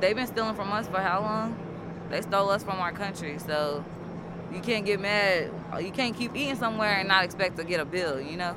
they've been stealing from us for how long? They stole us from our country, so you can't get mad. You can't keep eating somewhere and not expect to get a bill, you know?